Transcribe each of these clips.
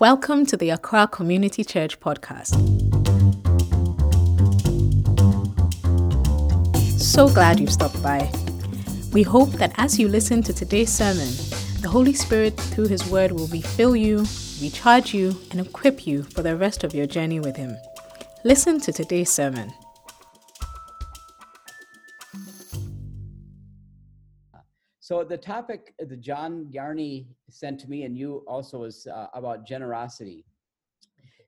Welcome to the Accra Community Church podcast. So glad you've stopped by. We hope that as you listen to today's sermon, the Holy Spirit, through His Word, will refill you, recharge you, and equip you for the rest of your journey with Him. Listen to today's sermon. So the topic that John Yarney sent to me, and you also, is uh, about generosity.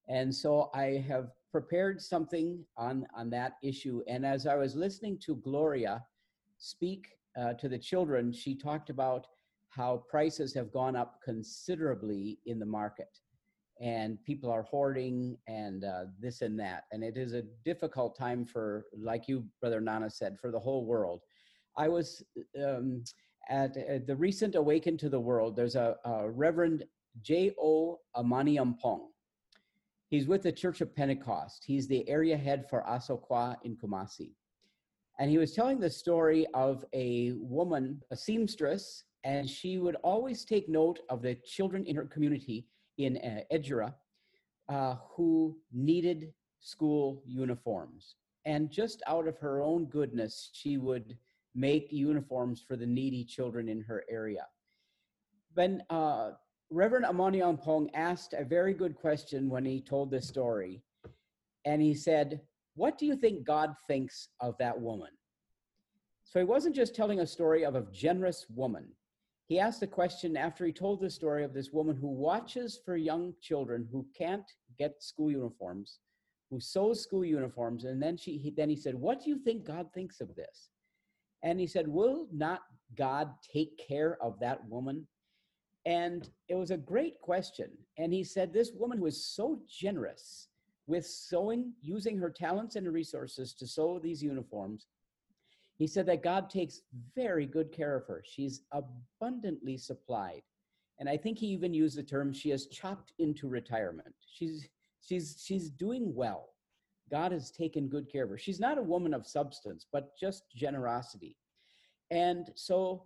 And so I have prepared something on on that issue. And as I was listening to Gloria speak uh, to the children, she talked about how prices have gone up considerably in the market, and people are hoarding and uh, this and that. And it is a difficult time for, like you, Brother Nana said, for the whole world. I was. Um, at uh, the recent Awaken to the World, there's a, a Reverend J.O. Amaniampong. He's with the Church of Pentecost. He's the area head for Asokwa in Kumasi. And he was telling the story of a woman, a seamstress, and she would always take note of the children in her community in uh, Ejura uh, who needed school uniforms. And just out of her own goodness, she would make uniforms for the needy children in her area. When uh, Reverend Amaniampong asked a very good question when he told this story, and he said, What do you think God thinks of that woman? So he wasn't just telling a story of a generous woman. He asked the question after he told the story of this woman who watches for young children who can't get school uniforms, who sews school uniforms, and then she he, then he said, "What do you think God thinks of this?" And he said, Will not God take care of that woman? And it was a great question. And he said, This woman who is so generous with sewing, using her talents and resources to sew these uniforms, he said that God takes very good care of her. She's abundantly supplied. And I think he even used the term she has chopped into retirement. She's she's she's doing well. God has taken good care of her. She's not a woman of substance, but just generosity. And so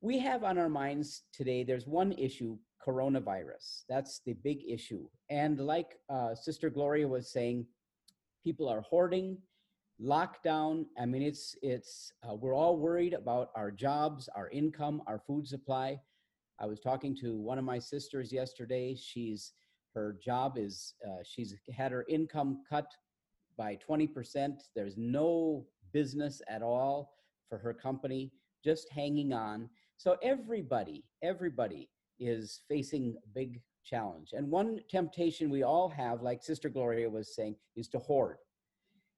we have on our minds today, there's one issue coronavirus. That's the big issue. And like uh, Sister Gloria was saying, people are hoarding, lockdown. I mean, it's, it's, uh, we're all worried about our jobs, our income, our food supply. I was talking to one of my sisters yesterday. She's, her job is, uh, she's had her income cut by 20%. There's no business at all for her company, just hanging on. So everybody, everybody is facing a big challenge. And one temptation we all have, like Sister Gloria was saying, is to hoard.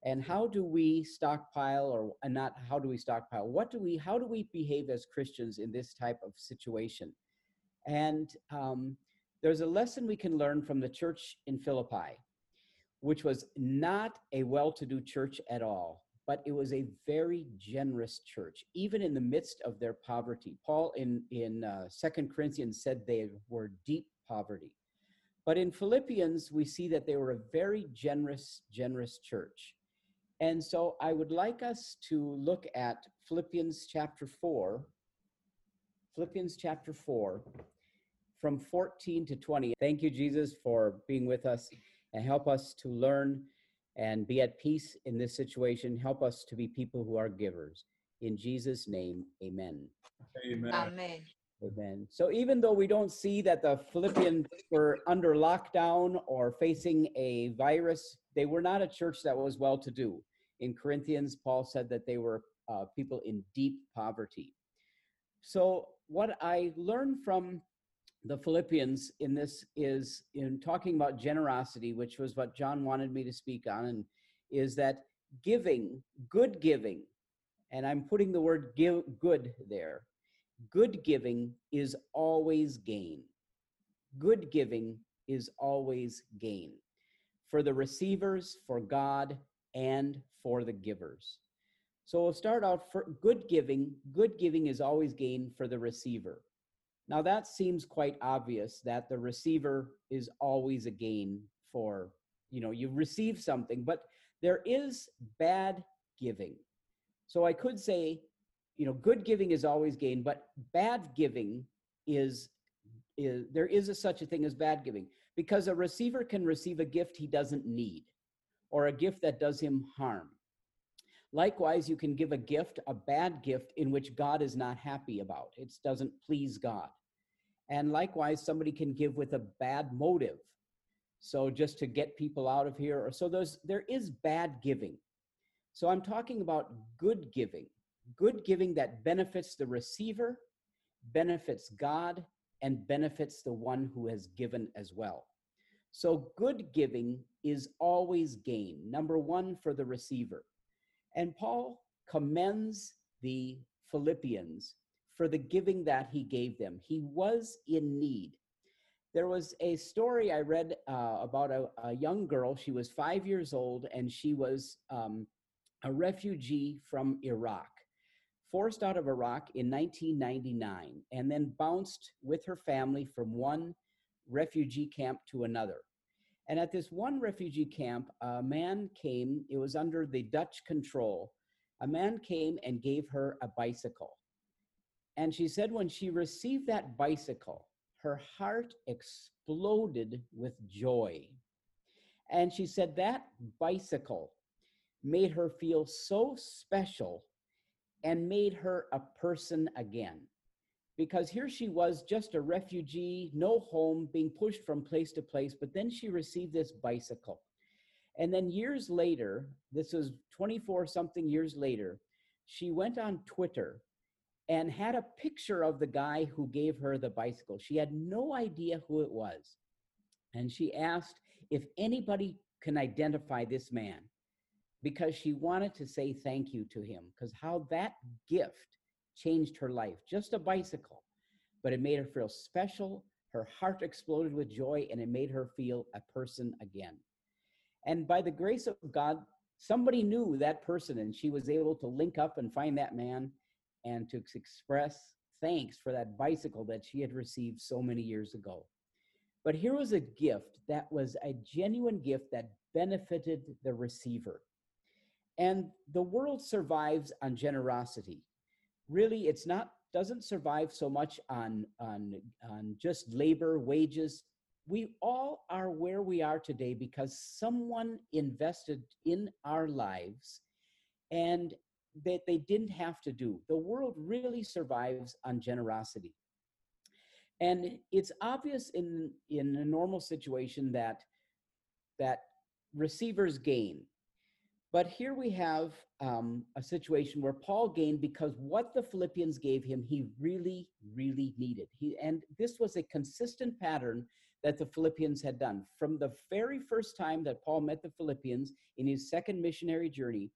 And how do we stockpile or not how do we stockpile? What do we how do we behave as Christians in this type of situation? And um, there's a lesson we can learn from the church in Philippi which was not a well to do church at all, but it was a very generous church, even in the midst of their poverty. Paul in, in uh, 2 Corinthians said they were deep poverty. But in Philippians, we see that they were a very generous, generous church. And so I would like us to look at Philippians chapter 4. Philippians chapter 4, from 14 to 20. Thank you, Jesus, for being with us and help us to learn and be at peace in this situation. Help us to be people who are givers. In Jesus' name, amen. Amen. Amen. Amen. So even though we don't see that the Philippians were under lockdown or facing a virus, they were not a church that was well to do. In Corinthians, Paul said that they were uh, people in deep poverty. So what I learned from the Philippians in this is in talking about generosity, which was what John wanted me to speak on, and is that giving, good giving, and I'm putting the word give, good there. Good giving is always gain. Good giving is always gain for the receivers, for God, and for the givers. So we'll start out for good giving. Good giving is always gain for the receiver. Now, that seems quite obvious that the receiver is always a gain for, you know, you receive something, but there is bad giving. So I could say, you know, good giving is always gain, but bad giving is is there is a such a thing as bad giving because a receiver can receive a gift he doesn't need or a gift that does him harm. Likewise, you can give a gift, a bad gift, in which God is not happy about. It doesn't please God. And likewise, somebody can give with a bad motive. So just to get people out of here, or so there's there is bad giving. So I'm talking about good giving, good giving that benefits the receiver, benefits God, and benefits the one who has given as well. So good giving is always gain. Number one for the receiver. And Paul commends the Philippians for the giving that he gave them. He was in need. There was a story I read uh, about a, a, young girl. She was five years old and she was um, a refugee from Iraq, forced out of Iraq in 1999, and then bounced with her family from one refugee camp to another. And at this one refugee camp, a man came, it was under the Dutch control. A man came and gave her a bicycle. And she said when she received that bicycle, her heart exploded with joy. And she said that bicycle made her feel so special and made her a person again because here she was just a refugee, no home, being pushed from place to place, but then she received this bicycle. And then years later, this was 24 something years later, she went on Twitter and had a picture of the guy who gave her the bicycle. She had no idea who it was. And she asked if anybody can identify this man because she wanted to say thank you to him because how that gift changed her life. Just a bicycle, but it made her feel special. Her heart exploded with joy and it made her feel a person again. And by the grace of God, somebody knew that person and she was able to link up and find that man and to express thanks for that bicycle that she had received so many years ago. But here was a gift that was a genuine gift that benefited the receiver. And the world survives on generosity really it's not doesn't survive so much on on on just labor wages we all are where we are today because someone invested in our lives and that they didn't have to do the world really survives on generosity and it's obvious in in a normal situation that that receivers gain but here we have um, a situation where Paul gained because what the Philippians gave him, he really, really needed. He, and this was a consistent pattern that the Philippians had done. From the very first time that Paul met the Philippians in his second missionary journey,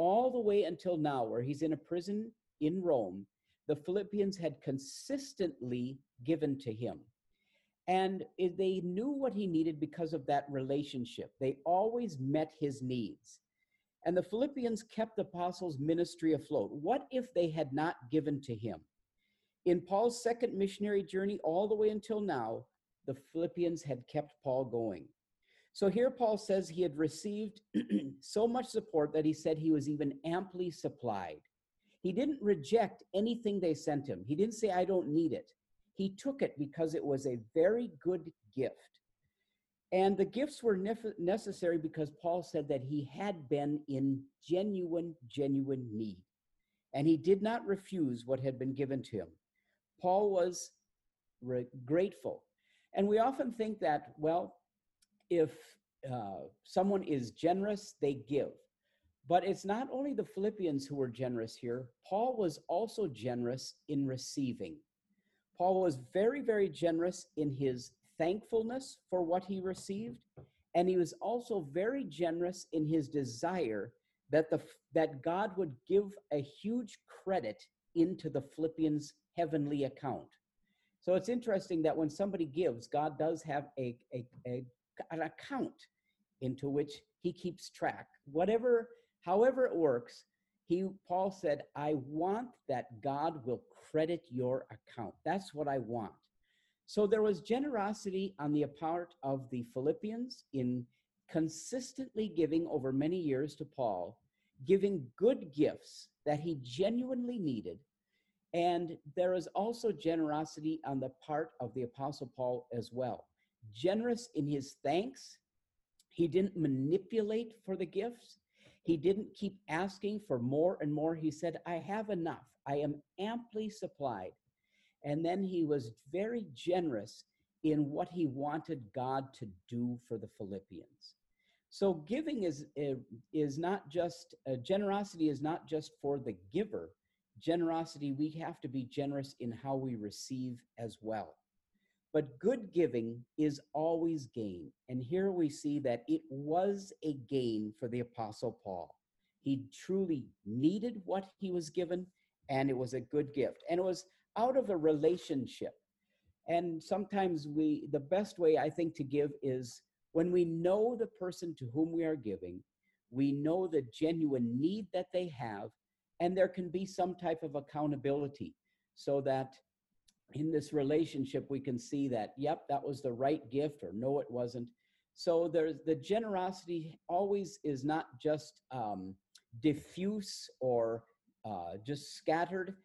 all the way until now, where he's in a prison in Rome, the Philippians had consistently given to him. And they knew what he needed because of that relationship. They always met his needs. And the Philippians kept the apostles' ministry afloat. What if they had not given to him? In Paul's second missionary journey, all the way until now, the Philippians had kept Paul going. So here Paul says he had received so much support that he said he was even amply supplied. He didn't reject anything they sent him. He didn't say, I don't need it. He took it because it was a very good gift. And the gifts were nef- necessary because Paul said that he had been in genuine, genuine need. And he did not refuse what had been given to him. Paul was re- grateful. And we often think that, well, if uh, someone is generous, they give. But it's not only the Philippians who were generous here, Paul was also generous in receiving. Paul was very, very generous in his thankfulness for what he received, and he was also very generous in his desire that the that God would give a huge credit into the Philippians heavenly account. So it's interesting that when somebody gives, God does have a, a, a an account into which he keeps track. Whatever, however it works, he Paul said, I want that God will credit your account. That's what I want. So there was generosity on the part of the Philippians in consistently giving over many years to Paul, giving good gifts that he genuinely needed. And there is also generosity on the part of the Apostle Paul as well. Generous in his thanks. He didn't manipulate for the gifts. He didn't keep asking for more and more. He said, I have enough. I am amply supplied. And then he was very generous in what he wanted God to do for the Philippians. So giving is eh, is not just uh, generosity is not just for the giver. Generosity we have to be generous in how we receive as well. But good giving is always gain. And here we see that it was a gain for the apostle Paul. He truly needed what he was given and it was a good gift. And it was out of a relationship. And sometimes we the best way I think to give is when we know the person to whom we are giving, we know the genuine need that they have, and there can be some type of accountability so that in this relationship we can see that, yep, that was the right gift, or no, it wasn't. So there's the generosity always is not just um, diffuse or uh, just scattered.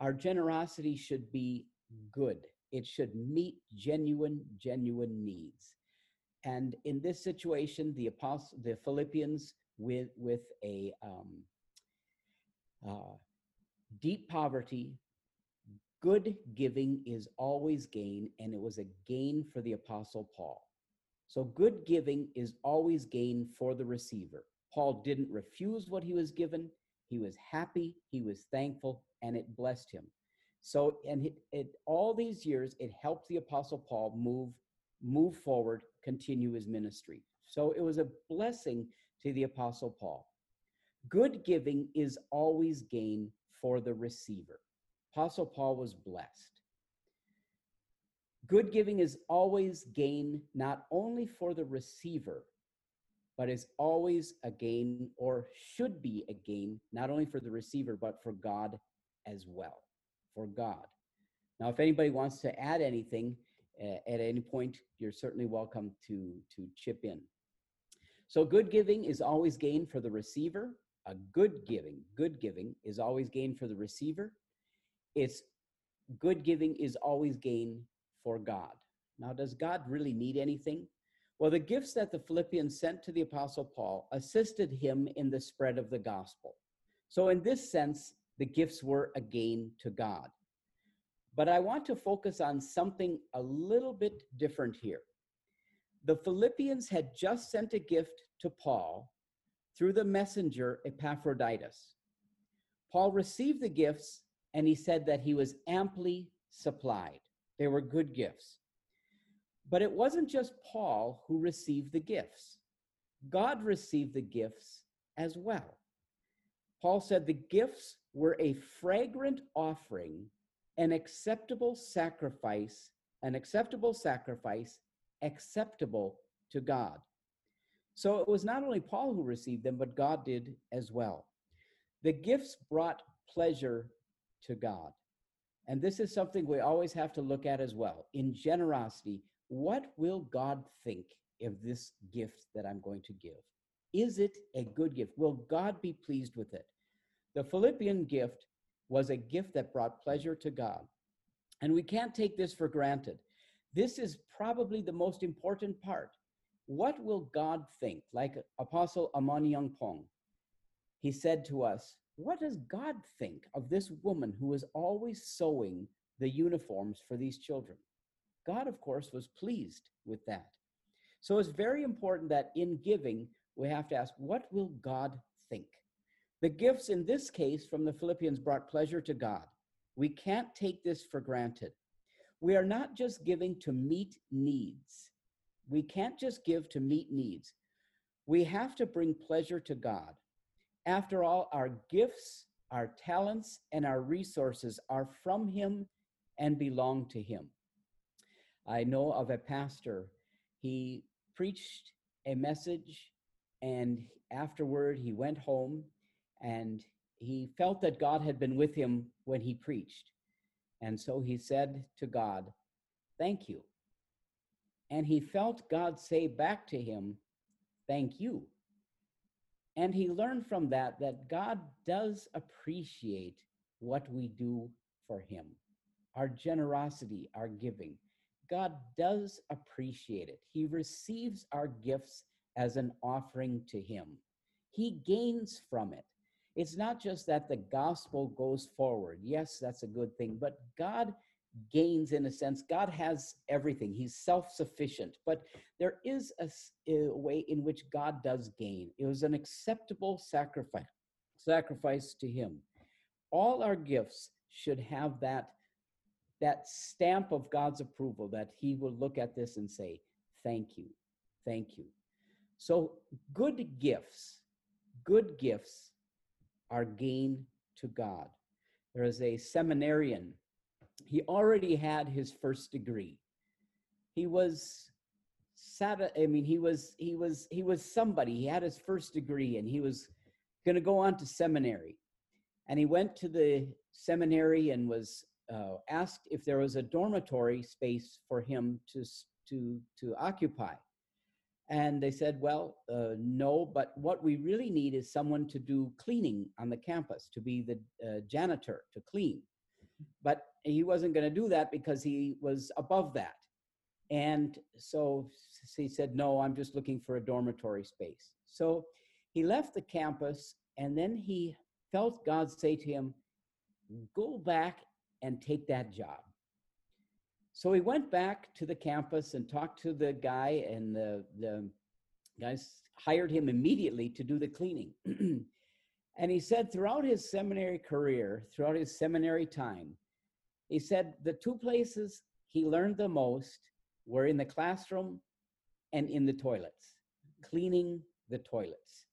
Our generosity should be good. It should meet genuine, genuine needs. And in this situation, the apostle, the Philippians with with a um, uh, deep poverty, good giving is always gain, and it was a gain for the apostle Paul. So good giving is always gain for the receiver. Paul didn't refuse what he was given. He was happy, he was thankful, and it blessed him. So, and it, it all these years, it helped the apostle Paul move move forward, continue his ministry. So it was a blessing to the Apostle Paul. Good giving is always gain for the receiver. Apostle Paul was blessed. Good giving is always gain not only for the receiver, but is always a gain or should be a gain not only for the receiver, but for God as well. For God. Now, if anybody wants to add anything, eh, at any point, you're certainly welcome to, to chip in. So good giving is always gain for the receiver. A good giving, good giving is always gain for the receiver. It's good giving is always gain for God. Now, does God really need anything? Well, the gifts that the Philippians sent to the Apostle Paul assisted him in the spread of the gospel. So, in this sense, the gifts were a gain to God. But I want to focus on something a little bit different here. The Philippians had just sent a gift to Paul through the messenger Epaphroditus. Paul received the gifts and he said that he was amply supplied. They were good gifts. But it wasn't just Paul who received the gifts, God received the gifts as well. Paul said the gifts were a fragrant offering an acceptable sacrifice, an acceptable sacrifice, acceptable to God. So it was not only Paul who received them, but God did as well. The gifts brought pleasure to God. And this is something we always have to look at as well. In generosity, what will God think of this gift that I'm going to give? Is it a good gift? Will God be pleased with it? The Philippian gift was a gift that brought pleasure to God. And we can't take this for granted. This is probably the most important part. What will God think? Like Apostle Amon Pong, he said to us, What does God think of this woman who is always sewing the uniforms for these children? God, of course, was pleased with that. So it's very important that in giving, we have to ask, What will God think? The gifts in this case from the Philippians brought pleasure to God. We can't take this for granted. We are not just giving to meet needs. We can't just give to meet needs. We have to bring pleasure to God. After all, our gifts, our talents, and our resources are from Him and belong to Him. I know of a pastor, he preached a message, and afterward he went home and he felt that God had been with him when he preached. And so he said to God, Thank you. And he felt God say back to him, Thank you. And he learned from that that God does appreciate what we do for Him, our generosity, our giving. God does appreciate it. He receives our gifts as an offering to Him, He gains from it. It's not just that the gospel goes forward. Yes, that's a good thing, but God gains in a sense. God has everything, He's self sufficient. But there is a, a, way in which God does gain. It was an acceptable sacrifice, sacrifice to Him. All our gifts should have that, that stamp of God's approval that He will look at this and say, Thank you, thank you. So, good gifts, good gifts are gain to God. There is a seminarian he already had his first degree. He was sat I mean he was he was he was somebody. He had his first degree and he was going to go on to seminary. And he went to the seminary and was uh, asked if there was a dormitory space for him to to to occupy. And they said, well, uh, no, but what we really need is someone to do cleaning on the campus, to be the uh, janitor, to clean. But he wasn't going to do that because he was above that. And so he said, No, I'm just looking for a dormitory space. So he left the campus and then he felt God say to him, Go back and take that job. So he went back to the campus and talked to the guy, and the, the guys hired him immediately to do the cleaning. and he said, throughout his seminary career, throughout his seminary time, he said the two places he learned the most were in the classroom and in the toilets, cleaning the toilets.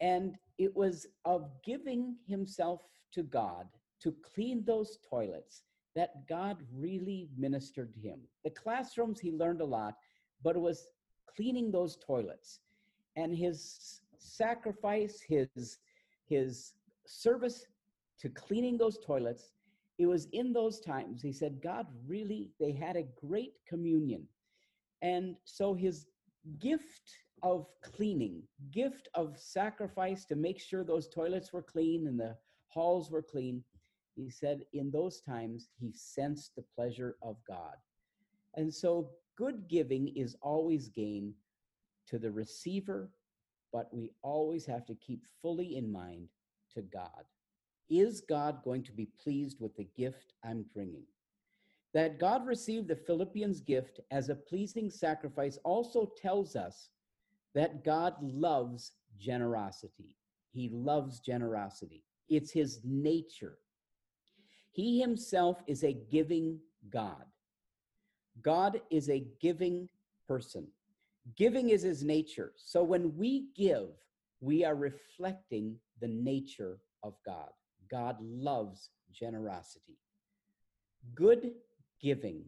And it was of giving himself to God to clean those toilets that God really ministered to him. The classrooms, he learned a lot, but it was cleaning those toilets. And his sacrifice, his, his service to cleaning those toilets it was in those times he said god really they had a great communion. And so his gift of cleaning gift of sacrifice to make sure those toilets were clean and the halls were clean he said in those times he sensed the pleasure of god. And so good giving is always gain to the receiver but we always have to keep fully in mind to god is God going to be pleased with the gift I'm bringing? That God received the Philippians' gift as a pleasing sacrifice also tells us that God loves generosity. He loves generosity, it's his nature. He himself is a giving God. God is a giving person. Giving is his nature. So when we give, we are reflecting the nature of God. God loves generosity. Good giving,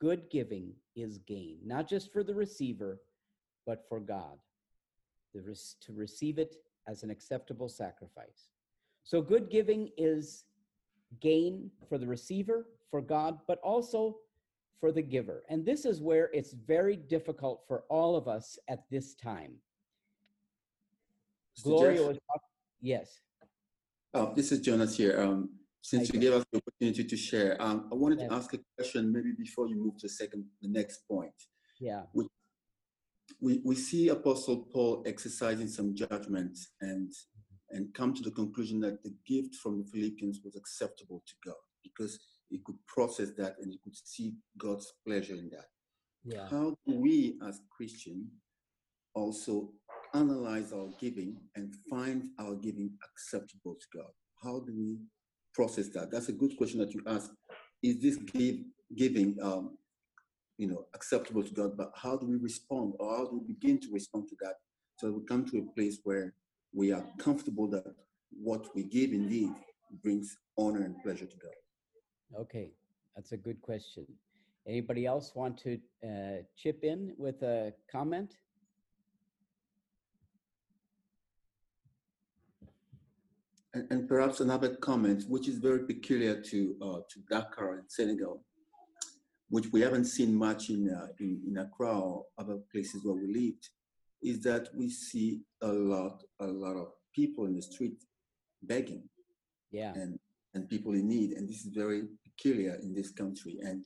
good giving is gain, not just for the receiver, but for God, to receive it as an acceptable sacrifice. So, good giving is gain for the receiver, for God, but also for the giver. And this is where it's very difficult for all of us at this time. Gloria was yes. Uh, this is Jonas here. Um, since you gave us the opportunity to share, um, I wanted to ask a question maybe before you move to the second, the next point. Yeah. We, we, we see Apostle Paul exercising some judgment and and come to the conclusion that the gift from the Philippians was acceptable to God because he could process that and he could see God's pleasure in that. Yeah. How do we as Christian also analyze our giving and find our giving acceptable to God? How do we process that? That's a good question that you ask. Is this give, giving, um, you know, acceptable to God? But how do we respond, or how do we begin to respond to that, so we come to a place where we are comfortable that what we give indeed brings honor and pleasure to God? Okay, that's a good question. Anybody else want to uh, chip in with a comment? And, and perhaps another comment, which is very peculiar to uh, to Dakar and Senegal, which we haven't seen much in, uh, in, in Accra or other places where we lived, is that we see a lot, a lot of people in the street begging. Yeah. And, and people in need. And this is very peculiar in this country. And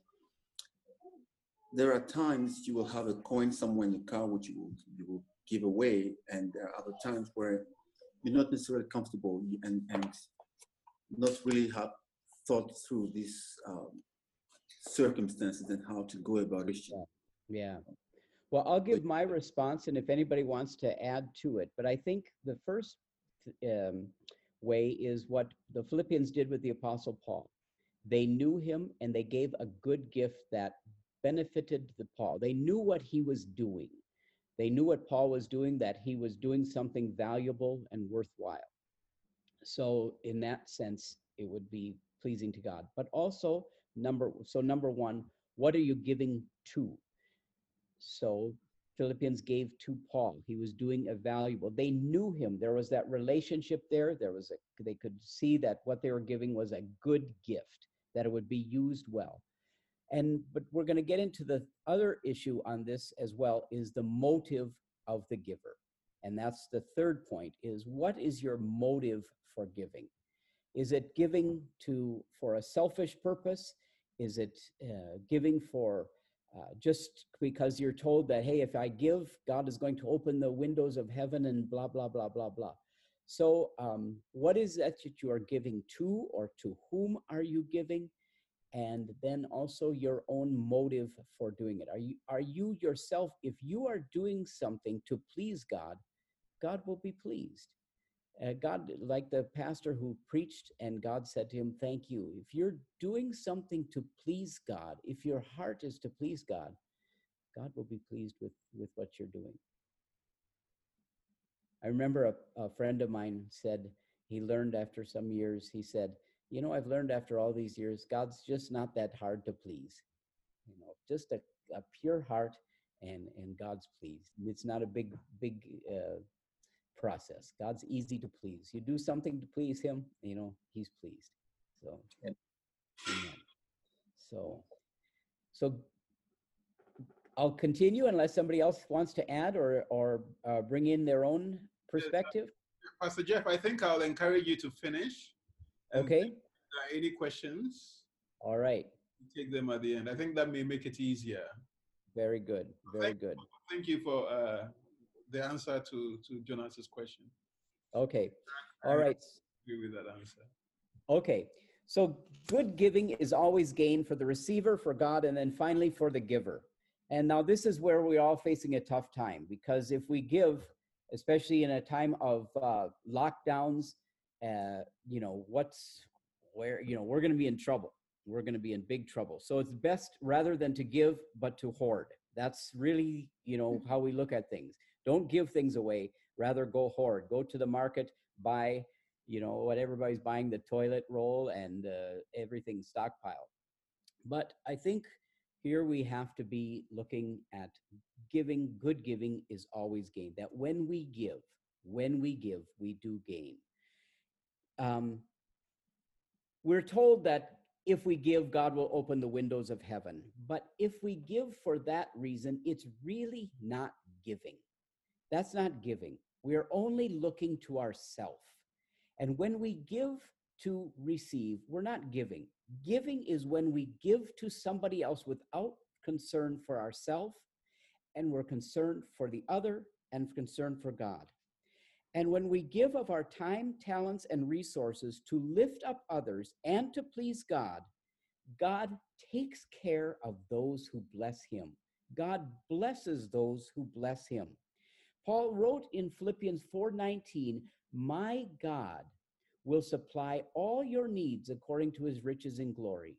there are times you will have a coin somewhere in the car which you will, you will give away, and there are other times where you're not necessarily comfortable and, and not really have thought through these um, circumstances and how to go about it. Yeah. yeah. Well, I'll give my response, and if anybody wants to add to it, but I think the first um, way is what the Philippians did with the Apostle Paul. They knew him and they gave a good gift that benefited the Paul. They knew what he was doing. They knew what Paul was doing, that he was doing something valuable and worthwhile. So, in that sense, it would be pleasing to God. But also, number so number one, what are you giving to? So Philippians gave to Paul. He was doing a valuable. They knew him. There was that relationship there. There was a, they could see that what they were giving was a good gift, that it would be used well. And but we're going to get into the other issue on this as well is the motive of the giver. And that's the third point is what is your motive for giving? Is it giving to for a selfish purpose? Is it uh, giving for uh, just because you're told that, hey, if I give, God is going to open the windows of heaven and blah, blah, blah, blah, blah. So, um, what is that that you are giving to, or to whom are you giving? And then also your own motive for doing it. Are you are you yourself? If you are doing something to please God, God will be pleased. Uh, God, like the pastor who preached, and God said to him, Thank you. If you're doing something to please God, if your heart is to please God, God will be pleased with, with what you're doing. I remember a, a friend of mine said, he learned after some years, he said, You know, I've learned after all these years, God's just not that hard to please. You know, just a, a pure heart and, and God's pleased. It's not a big, big, uh, process. God's easy to please. You do something to please Him, you know, He's pleased. So. So, so I'll continue unless somebody else wants to add or or uh, bring in their own perspective. Pastor Jeff, I think I'll encourage you to finish. Okay. any questions? All right. Take them at the end. I think that may make it easier. Very good. Very thank, good. Thank you for uh, the answer to, to Jonas's question. Okay. All right. agree with that answer. Okay. So good giving is always gain for the receiver, for God, and then finally for the giver. And now this is where we're all facing a tough time because if we give, especially in a time of uh, lockdowns, uh, you know, what's where, you know, we're going to be in trouble. We're going to be in big trouble. So it's best rather than to give, but to hoard. That's really, you know, how we look at things. Don't give things away. Rather go hoard. Go to the market, buy, you know, what everybody's buying the toilet roll and uh, everything stockpile. But I think here we have to be looking at giving. Good giving is always gain. That when we give, when we give, we do gain. Um, we're told that if we give, God will open the windows of heaven. But if we give for that reason, it's really not giving. That's not giving. We are only looking to ourself. And when we give to receive, we're not giving. Giving is when we give to somebody else without concern for ourselves, and we're concerned for the other and concerned for God. And when we give of our time, talents, and resources to lift up others and to please God, God takes care of those who bless him. God blesses those who bless him. Paul wrote in Philippians 4:19, "My God will supply all your needs according to his riches in glory."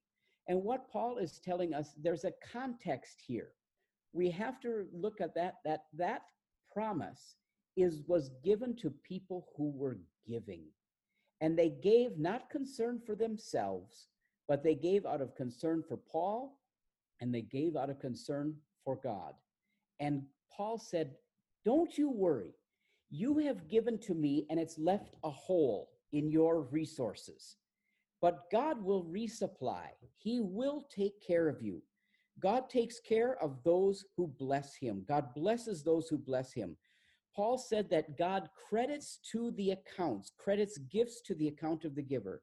And what Paul is telling us, there's a context here. We have to look at that that that promise is was given to people who were giving. And they gave not concern for themselves, but they gave out of concern for Paul and they gave out of concern for God. And Paul said, don't you worry. You have given to me, and it's left a hole in your resources. But God will resupply, He will take care of you. God takes care of those who bless Him, God blesses those who bless Him. Paul said that God credits to the accounts, credits gifts to the account of the giver.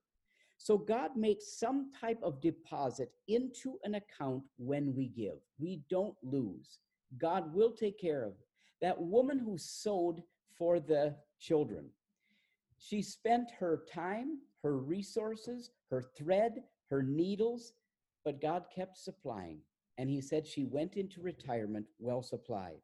So God makes some type of deposit into an account when we give. We don't lose. God will take care of it. That woman who sowed for the children, she spent her time, her resources, her thread, her needles, but God kept supplying. And he said she went into retirement well supplied.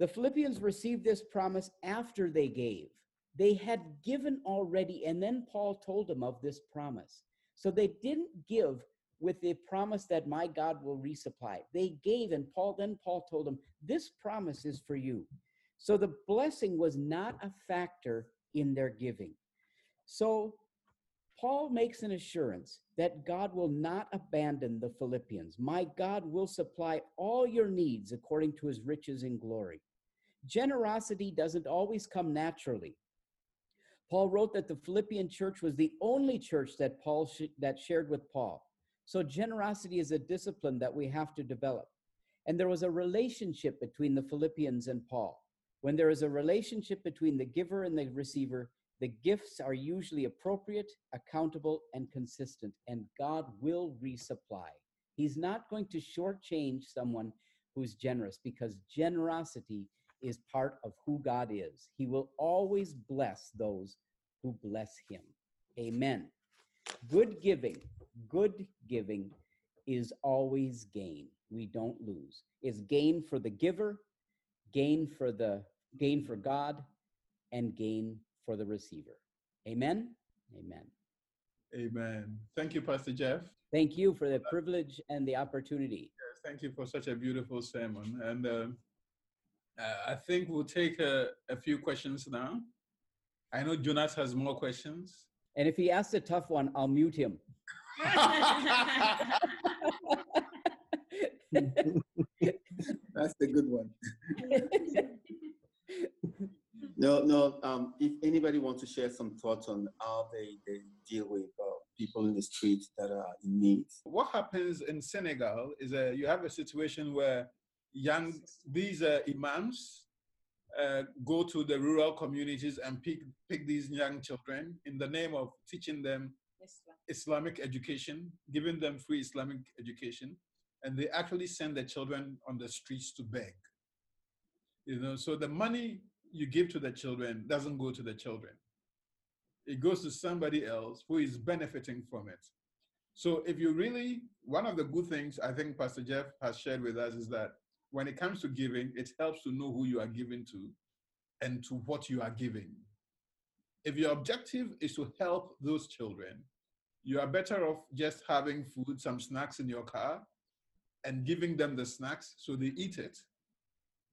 The Philippians received this promise after they gave. They had given already, and then Paul told them of this promise. So they didn't give with the promise that my God will resupply. They gave, and Paul then Paul told them, This promise is for you. So the blessing was not a factor in their giving. So Paul makes an assurance that God will not abandon the Philippians. My God will supply all your needs according to his riches in glory. Generosity doesn't always come naturally. Paul wrote that the Philippian church was the only church that Paul sh- that shared with Paul. So generosity is a discipline that we have to develop. And there was a relationship between the Philippians and Paul. When there is a relationship between the giver and the receiver, the gifts are usually appropriate, accountable, and consistent, and God will resupply. He's not going to shortchange someone who's generous because generosity is part of who God is. He will always bless those who bless him. Amen. Good giving, good giving is always gain. We don't lose. It's gain for the giver, gain for the gain for God, and gain for the receiver. Amen. Amen. Amen. Thank you, Pastor Jeff. Thank you for the privilege and the opportunity. Yes, thank you for such a beautiful sermon. And uh, uh, I think we'll take a, a few questions now. I know Jonas has more questions. And if he asks a tough one, I'll mute him. That's the good one. no, no. Um, if anybody wants to share some thoughts on how they, they deal with uh, people in the streets that are in need. What happens in Senegal is uh, you have a situation where young these uh, imams uh, go to the rural communities and pick pick these young children in the name of teaching them Islamic education, giving them free Islamic education, and they actually send their children on the streets to beg. You know, so the money you give to the children doesn't go to the children. It goes to somebody else who is benefiting from it. So if you really, one of the good things I think Pastor Jeff has shared with us is that when it comes to giving, it helps to know who you are giving to and to what you are giving. If your objective is to help those children, you are better off just having food, some snacks in your car, and giving them the snacks so they eat it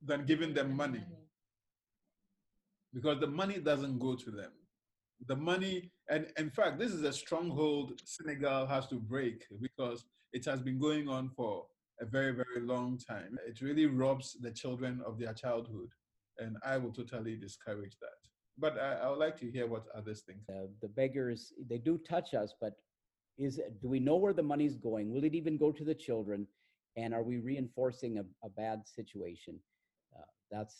than giving them money. Because the money doesn't go to them. The money, and in fact, this is a stronghold Senegal has to break because it has been going on for a very, very long time. It really robs the children of their childhood. And I will totally discourage that. But I, I would like to hear what others think. Uh, the beggars, they do touch us, but is do we know where the money's going? Will it even go to the children? And are we reinforcing a, a bad situation? Uh, that's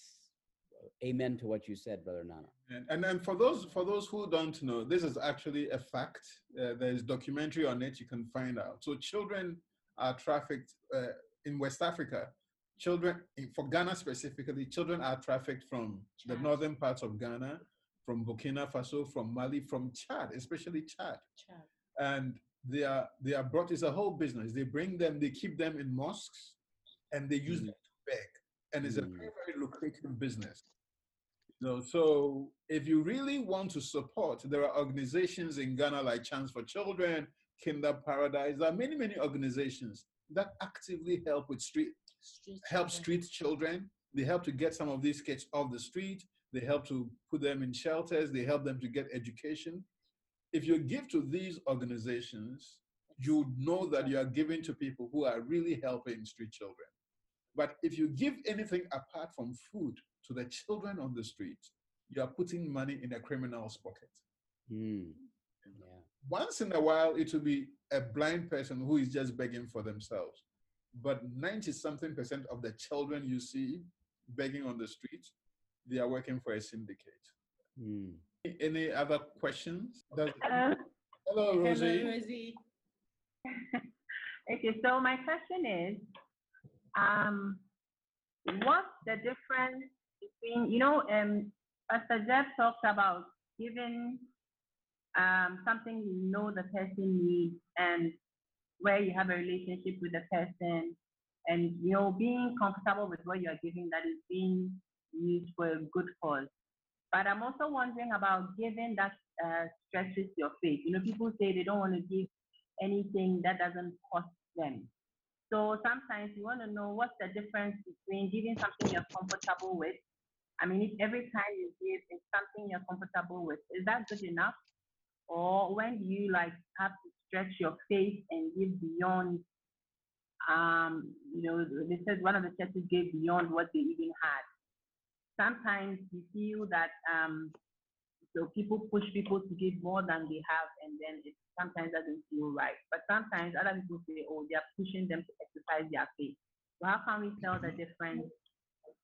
amen to what you said, Brother Nana. And, and then for those for those who don't know, this is actually a fact. Uh, there's documentary on it. You can find out. So children are trafficked uh, in West Africa. Children, for Ghana specifically, children are trafficked from Chad. the northern parts of Ghana, from Burkina Faso, from Mali, from Chad, especially Chad. Chad. And they are they are brought. It's a whole business. They bring them, they keep them in mosques, and they use mm. them to beg. And it's mm. a very very lucrative business. You so if you really want to support, there are organizations in Ghana like Chance for Children, Kinder Paradise. There are many, many organizations that actively help with street, street help street children. They help to get some of these kids off the street. They help to put them in shelters. They help them to get education. If you give to these organizations, you know that you are giving to people who are really helping street children. But if you give anything apart from food to the children on the street, you are putting money in a criminal's pocket. Mm. Yeah. Once in a while, it will be a blind person who is just begging for themselves. But 90 something percent of the children you see begging on the street, they are working for a syndicate. Mm. Any other questions? Does, uh, Hello, Rosie. Hello, Rosie. okay, so my question is, um, what's the difference between, you know, um, Pastor Jeff talked about giving um, something you know the person needs and where you have a relationship with the person and, you know, being comfortable with what you're giving that is being used for a good cause. But I'm also wondering about giving that uh, stretches your faith. You know, people say they don't want to give anything that doesn't cost them. So sometimes you want to know what's the difference between giving something you're comfortable with. I mean, if every time you give is something you're comfortable with, is that good enough? Or when do you like have to stretch your faith and give beyond? Um, you know, they said one of the churches gave beyond what they even had. Sometimes you feel that um, so people push people to give more than they have, and then it sometimes doesn't feel right. But sometimes other people say, oh, they are pushing them to exercise their faith. So how can we tell the difference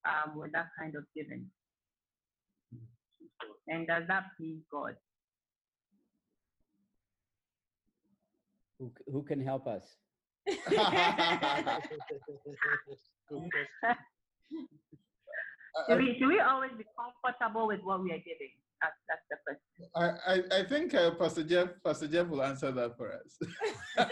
um, with that kind of giving? And does that please God? Who, who can help us? Should we, should we always be comfortable with what we are giving? That's, that's the question. I, I, I think uh, Pastor Jeff Pastor Jeff will answer that for us.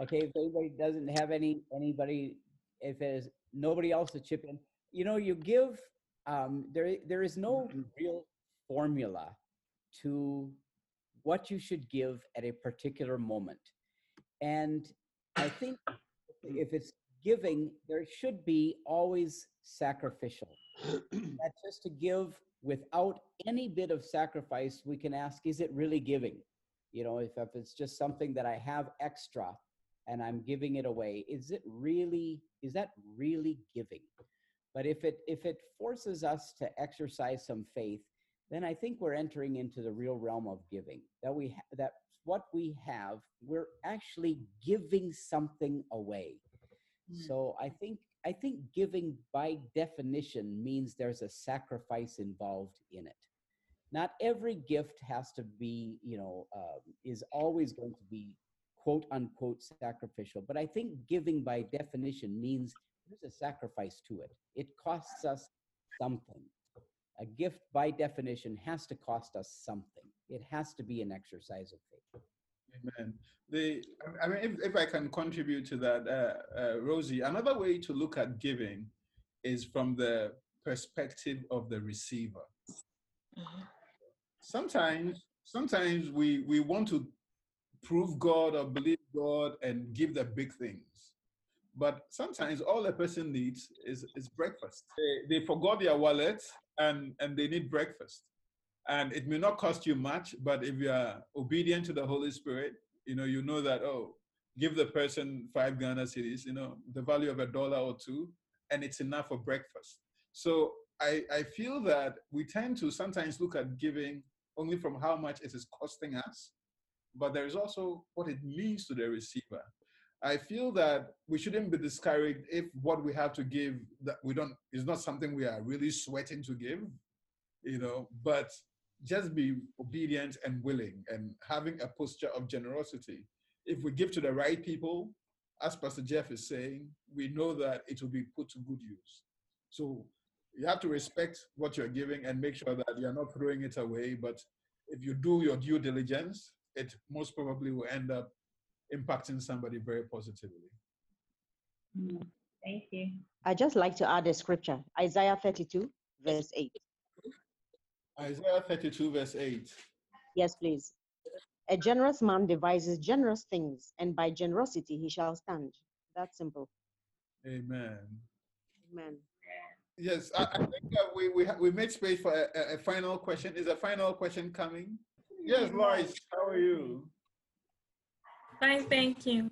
Okay, if anybody doesn't have any, anybody, if there's nobody else to chip in, you know, you give, um, there, there is no real formula to what you should give at a particular moment. And I think if it's giving, there should be always sacrificial. that just to give without any bit of sacrifice, we can ask, is it really giving? You know, if, if it's just something that I have extra and I'm giving it away, is it really, is that really giving? But if it if it forces us to exercise some faith, then I think we're entering into the real realm of giving. That we ha- that what we have, we're actually giving something away. So I think I think giving by definition means there's a sacrifice involved in it. Not every gift has to be, you know, uh, is always going to be quote unquote sacrificial. But I think giving by definition means there's a sacrifice to it. It costs us something. A gift by definition has to cost us something. It has to be an exercise of faith. Amen. The, I mean, if, if I can contribute to that, uh, uh, Rosie, another way to look at giving is from the perspective of the receiver. Sometimes, sometimes we we want to prove God or believe God and give the big things, but sometimes all a person needs is is breakfast. They, they forgot their wallet and and they need breakfast. And it may not cost you much but if you are obedient to the holy spirit you know you know that oh give the person five ghana cedis you know the value of a dollar or two and it's enough for breakfast. So i i feel that we tend to sometimes look at giving only from how much it is costing us but there is also what it means to the receiver i feel that we shouldn't be discouraged if what we have to give that we don't is not something we are really sweating to give you know but just be obedient and willing and having a posture of generosity. If we give to the right people, as Pastor Jeff is saying, we know that it will be put to good use. So you have to respect what you're giving and make sure that you're not throwing it away. But if you do your due diligence, it most probably will end up impacting somebody very positively. Mm, Thank you. I just like to add a scripture, Isaiah 32, verse 8. Isaiah 32, verse 8. Yes, please. A generous man devises generous things, and by generosity he shall stand. That's simple. Amen. Amen. Yes, I, I think that we we, we made space for a, a- a final question. Is a final question coming? Yes, Lois, how are you? Fine, thank you.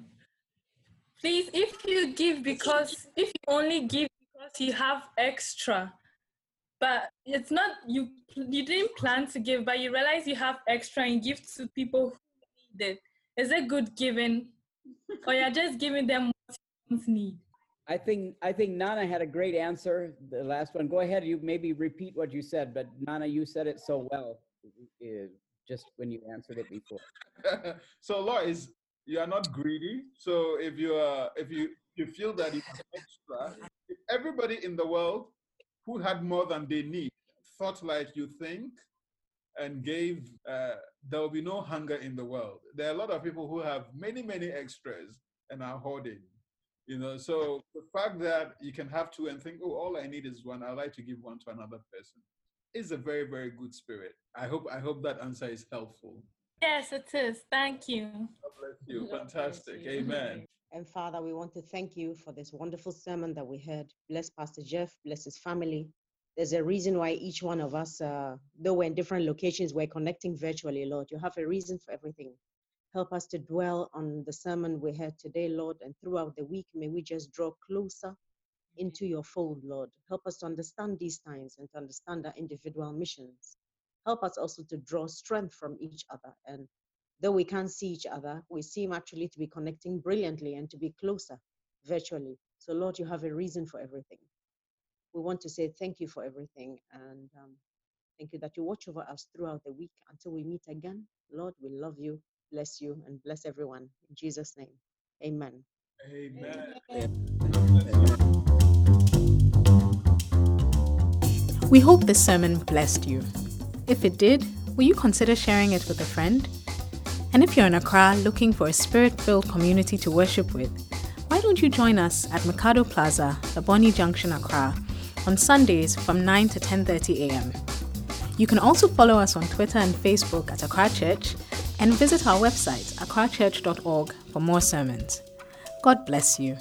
Please, if you give because if you only give because you have extra, but it's not you you didn't plan to give, but you realize you have extra and give to people who need it. Is it good giving, or you're just giving them what you need? I think I think Nana had a great answer. The last one. Go ahead. You maybe repeat what you said, but Nana, you said it so well. uh, just when you answered it before. so Lois, you are not greedy. So if you are, if you you feel that it's extra, if everybody in the world who had more than they need thought like you think and gave, uh, there will be no hunger in the world. There are a lot of people who have many many extras and are hoarding. You know, so the fact that you can have two and think, oh, all I need is one, I'd like to give one to another person is a very, very good spirit. I hope I hope that answer is helpful. Yes, it is. Thank you. God bless you. Fantastic. Amen. And Father, we want to thank you for this wonderful sermon that we heard. Bless Pastor Jeff, bless his family. There's a reason why each one of us, uh, though we're in different locations, we're connecting virtually, Lord. You have a reason for everything. Help us to dwell on the sermon we heard today, Lord, and throughout the week, may we just draw closer into your fold, Lord. Help us to understand these times and to understand our individual missions. Help us also to draw strength from each other. And though we can't see each other, we seem actually to be connecting brilliantly and to be closer virtually. So, Lord, you have a reason for everything. We want to say thank you for everything and um, thank you that you watch over us throughout the week until we meet again. Lord, we love you, bless you, and bless everyone. In Jesus' name, amen. Amen. We hope this sermon blessed you. If it did, will you consider sharing it with a friend? And if you're in Accra looking for a spirit filled community to worship with, why don't you join us at Mikado Plaza, Bonnie Junction, Accra, on Sundays from 9 to 10:30 a.m. You can also follow us on Twitter and Facebook at Accra Church and visit our website accrachurch.org for more sermons. God bless you.